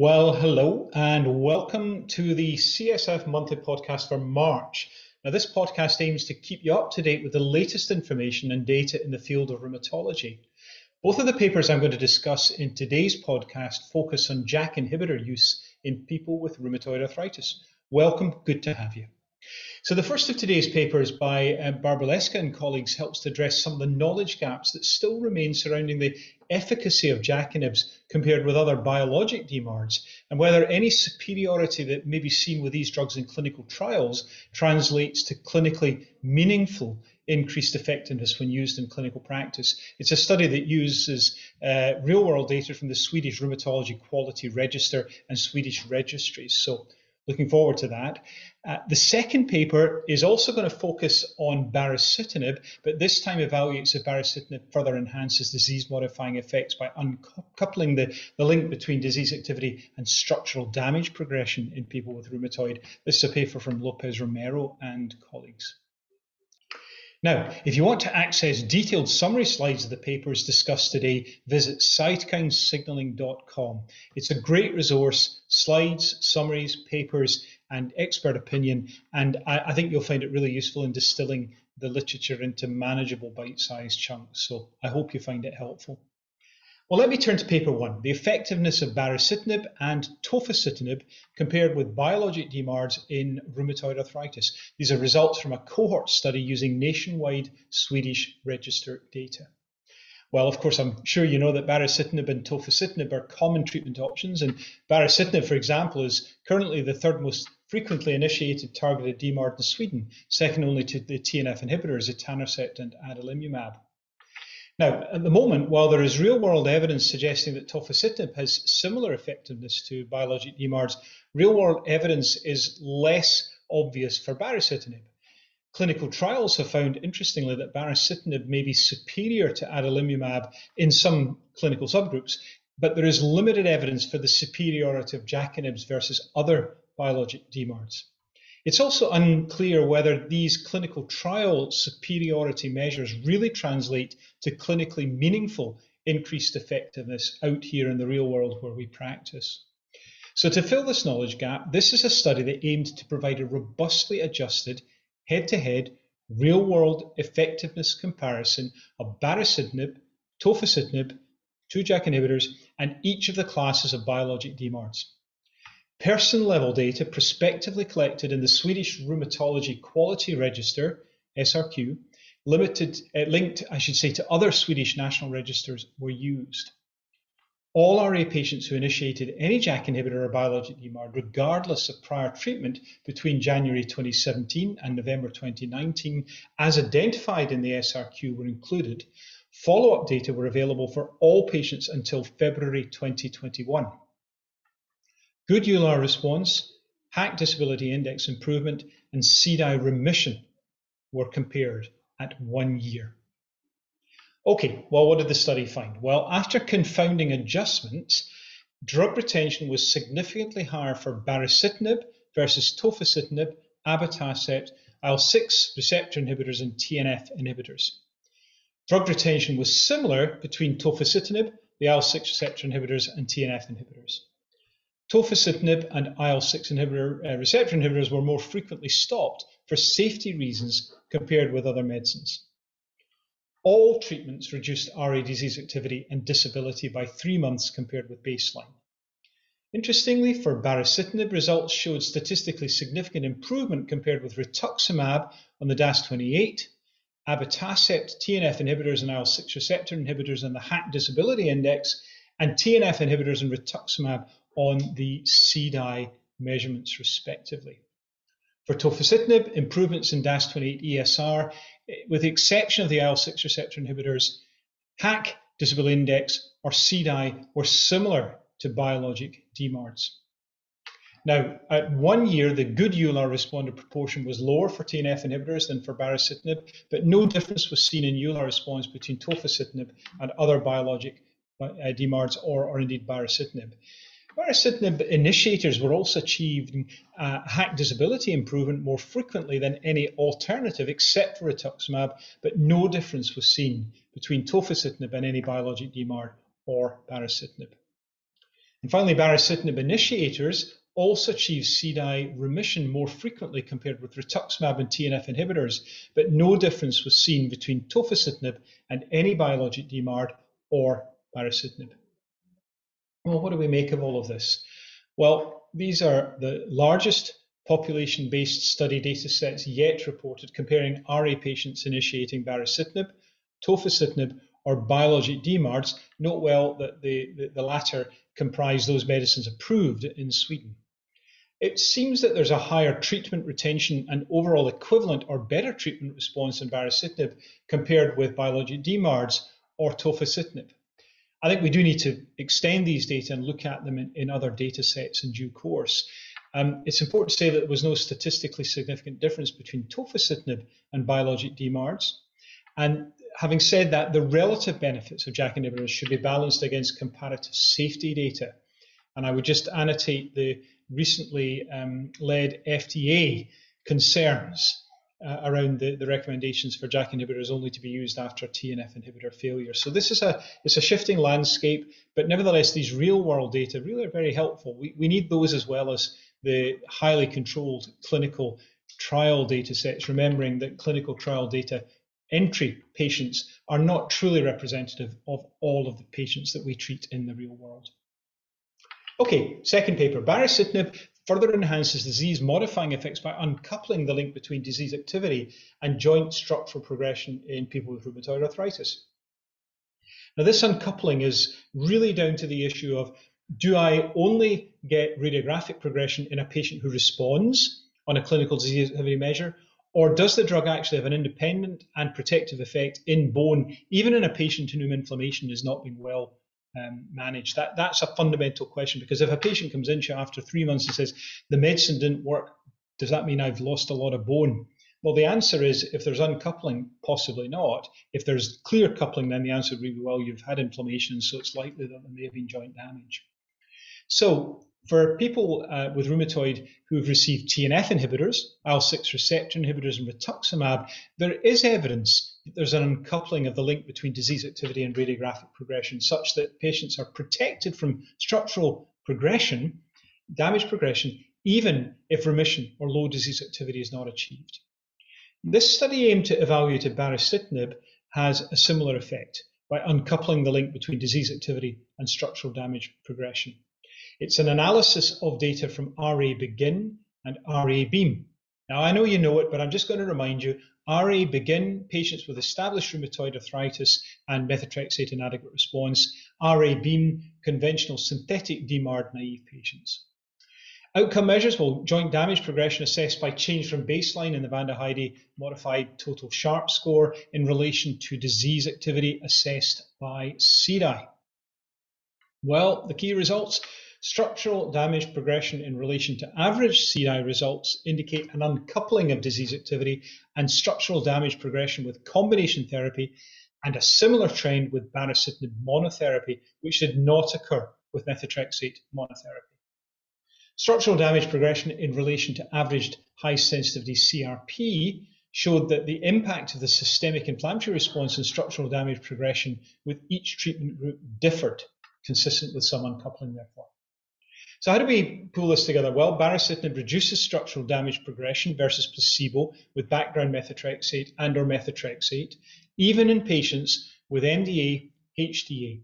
Well, hello and welcome to the CSF monthly podcast for March. Now, this podcast aims to keep you up to date with the latest information and data in the field of rheumatology. Both of the papers I'm going to discuss in today's podcast focus on JAK inhibitor use in people with rheumatoid arthritis. Welcome, good to have you. So the first of today's papers by uh, Barbulescu and colleagues helps to address some of the knowledge gaps that still remain surrounding the efficacy of inhibitors compared with other biologic DMARDs, and whether any superiority that may be seen with these drugs in clinical trials translates to clinically meaningful increased effectiveness when used in clinical practice. It's a study that uses uh, real world data from the Swedish Rheumatology Quality Register and Swedish registries. So looking forward to that. Uh, the second paper is also going to focus on baricitinib, but this time evaluates if baricitinib further enhances disease modifying effects by uncoupling the, the link between disease activity and structural damage progression in people with rheumatoid. This is a paper from Lopez Romero and colleagues. Now, if you want to access detailed summary slides of the papers discussed today, visit cytokinesignaling.com. It's a great resource, slides, summaries, papers, and expert opinion, and I, I think you'll find it really useful in distilling the literature into manageable bite-sized chunks. So I hope you find it helpful. Well, let me turn to paper one, the effectiveness of baricitinib and tofacitinib compared with biologic DMARDs in rheumatoid arthritis. These are results from a cohort study using nationwide Swedish register data. Well, of course, I'm sure you know that baricitinib and tofacitinib are common treatment options, and baricitinib, for example, is currently the third most frequently initiated targeted DMARD in Sweden, second only to the TNF inhibitors etanercept and adalimumab. Now, at the moment, while there is real world evidence suggesting that tofacitinib has similar effectiveness to biologic DMARDs, real world evidence is less obvious for baricitinib. Clinical trials have found, interestingly, that baricitinib may be superior to adalimumab in some clinical subgroups, but there is limited evidence for the superiority of JAK versus other biologic DMARDs. It's also unclear whether these clinical trial superiority measures really translate to clinically meaningful increased effectiveness out here in the real world where we practice. So, to fill this knowledge gap, this is a study that aimed to provide a robustly adjusted, head to head, real world effectiveness comparison of baricitinib, tofacitinib, two JAK inhibitors, and each of the classes of biologic DMARDs. Person level data prospectively collected in the Swedish Rheumatology Quality Register, SRQ, limited, uh, linked, I should say, to other Swedish national registers were used. All RA patients who initiated any JAK inhibitor or biologic DMARD, regardless of prior treatment between January 2017 and November 2019, as identified in the SRQ, were included. Follow up data were available for all patients until February 2021. Good EULAR response, HAQ disability index improvement, and CDAI remission were compared at one year. Okay, well, what did the study find? Well, after confounding adjustments, drug retention was significantly higher for baricitinib versus tofacitinib, abatacept, IL-6 receptor inhibitors, and TNF inhibitors. Drug retention was similar between tofacitinib, the IL-6 receptor inhibitors, and TNF inhibitors. Tofacitinib and IL-6 inhibitor, uh, receptor inhibitors were more frequently stopped for safety reasons compared with other medicines. All treatments reduced RA disease activity and disability by three months compared with baseline. Interestingly, for baricitinib, results showed statistically significant improvement compared with rituximab on the DAS28, abatacept, TNF inhibitors and IL-6 receptor inhibitors on the HAQ disability index, and TNF inhibitors and rituximab on the CDAI measurements respectively. For tofacitinib, improvements in DAS28 ESR, with the exception of the IL-6 receptor inhibitors, HAQ, disability index or CDAI were similar to biologic DMARDs. Now, at one year, the good EULAR responder proportion was lower for TNF inhibitors than for baricitinib, but no difference was seen in EULAR response between tofacitinib and other biologic uh, DMARDs or, or indeed baricitinib. Baricitinib initiators were also achieving uh, HAQ disability improvement more frequently than any alternative except for rituximab, but no difference was seen between tofacitinib and any biologic DMARD or baricitinib. And finally, baricitinib initiators also achieve CDAI remission more frequently compared with rituximab and TNF inhibitors, but no difference was seen between tofacitinib and any biologic DMARD or baricitinib. Well, what do we make of all of this? Well, these are the largest population-based study data sets yet reported comparing RA patients initiating baricitinib, tofacitinib, or biologic DMARDs. Note well that the, the, the latter comprise those medicines approved in Sweden. It seems that there's a higher treatment retention and overall equivalent or better treatment response in baricitinib compared with biologic DMARDs or tofacitinib. I think we do need to extend these data and look at them in, in other data sets in due course. Um, it's important to say that there was no statistically significant difference between tofacitinib and biologic DMARDs. And having said that, the relative benefits of JAK inhibitors should be balanced against comparative safety data. And I would just annotate the recently um, led FDA concerns uh, around the, the recommendations for JAK inhibitors only to be used after TNF inhibitor failure. So this is a it's a shifting landscape, but nevertheless, these real world data really are very helpful. We, we need those as well as the highly controlled clinical trial data sets, remembering that clinical trial data entry patients are not truly representative of all of the patients that we treat in the real world. Okay, second paper. Baricitinib further enhances disease modifying effects by uncoupling the link between disease activity and joint structural progression in people with rheumatoid arthritis. Now, this uncoupling is really down to the issue of do I only get radiographic progression in a patient who responds on a clinical disease activity measure, or does the drug actually have an independent and protective effect in bone, even in a patient in whom inflammation has not been well um, managed? That, that's a fundamental question because if a patient comes in after three months and says, the medicine didn't work, does that mean I've lost a lot of bone? Well, the answer is if there's uncoupling, possibly not. If there's clear coupling, then the answer would be well, you've had inflammation, so it's likely that there may have been joint damage. So, for people uh, with rheumatoid who've received TNF inhibitors, IL-6 receptor inhibitors, and rituximab, there is evidence there's an uncoupling of the link between disease activity and radiographic progression, such that patients are protected from structural progression, damage progression, even if remission or low disease activity is not achieved. This study aimed to evaluate if baricitinib has a similar effect by uncoupling the link between disease activity and structural damage progression. It's an analysis of data from RA Begin and RA Beam. Now, I know you know it, but I'm just going to remind you RA Begin, patients with established rheumatoid arthritis and methotrexate inadequate response. RA Beam, conventional synthetic DMARD naive patients. Outcome measures, well, joint damage progression assessed by change from baseline in the Vande modified total sharp score in relation to disease activity assessed by CDAI. Well, the key results Structural damage progression in relation to average CDAI results indicate an uncoupling of disease activity and structural damage progression with combination therapy, and a similar trend with baricitinib monotherapy, which did not occur with methotrexate monotherapy. Structural damage progression in relation to averaged high sensitivity CRP showed that the impact of the systemic inflammatory response and structural damage progression with each treatment group differed, consistent with some uncoupling, therefore. So how do we pull this together? Well, baricitinib reduces structural damage progression versus placebo with background methotrexate and or methotrexate, even in patients with MDA, HDA,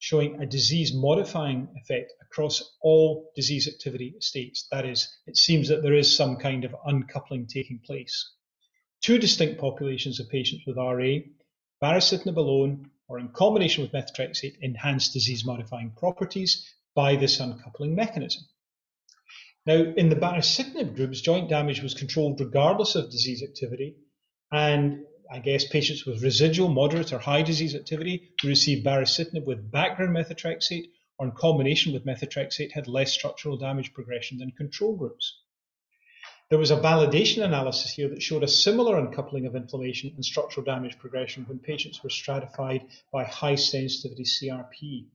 showing a disease modifying effect across all disease activity states. That is, it seems that there is some kind of uncoupling taking place. Two distinct populations of patients with RA, baricitinib alone or in combination with methotrexate enhanced disease modifying properties by this uncoupling mechanism. Now, in the baricitinib groups, joint damage was controlled regardless of disease activity, and I guess patients with residual, moderate, or high disease activity who received baricitinib with background methotrexate or in combination with methotrexate had less structural damage progression than control groups. There was a validation analysis here that showed a similar uncoupling of inflammation and structural damage progression when patients were stratified by high sensitivity CRP.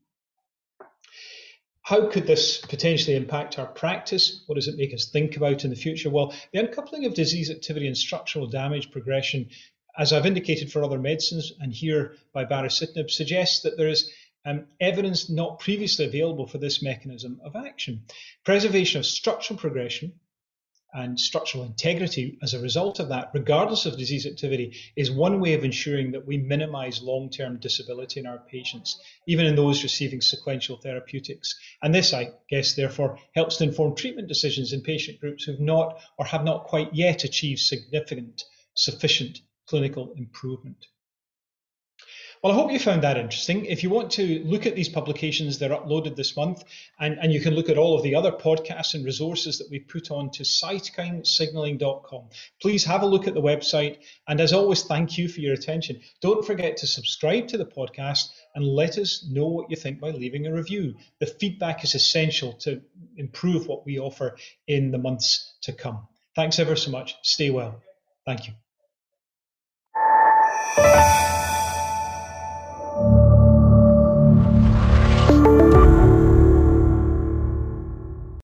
How could this potentially impact our practice? What does it make us think about in the future? Well, the uncoupling of disease activity and structural damage progression, as I've indicated for other medicines and here by baricitinib, suggests that there is um, evidence not previously available for this mechanism of action. Preservation of structural progression and structural integrity as a result of that, regardless of disease activity, is one way of ensuring that we minimize long term disability in our patients, even in those receiving sequential therapeutics. And this, I guess, therefore, helps to inform treatment decisions in patient groups who've not or have not quite yet achieved significant, sufficient clinical improvement. Well, I hope you found that interesting. If you want to look at these publications, they're uploaded this month, and, and you can look at all of the other podcasts and resources that we've put on to cytokinesignaling.com. Please have a look at the website, and as always, thank you for your attention. Don't forget to subscribe to the podcast and let us know what you think by leaving a review. The feedback is essential to improve what we offer in the months to come. Thanks ever so much. Stay well. Thank you.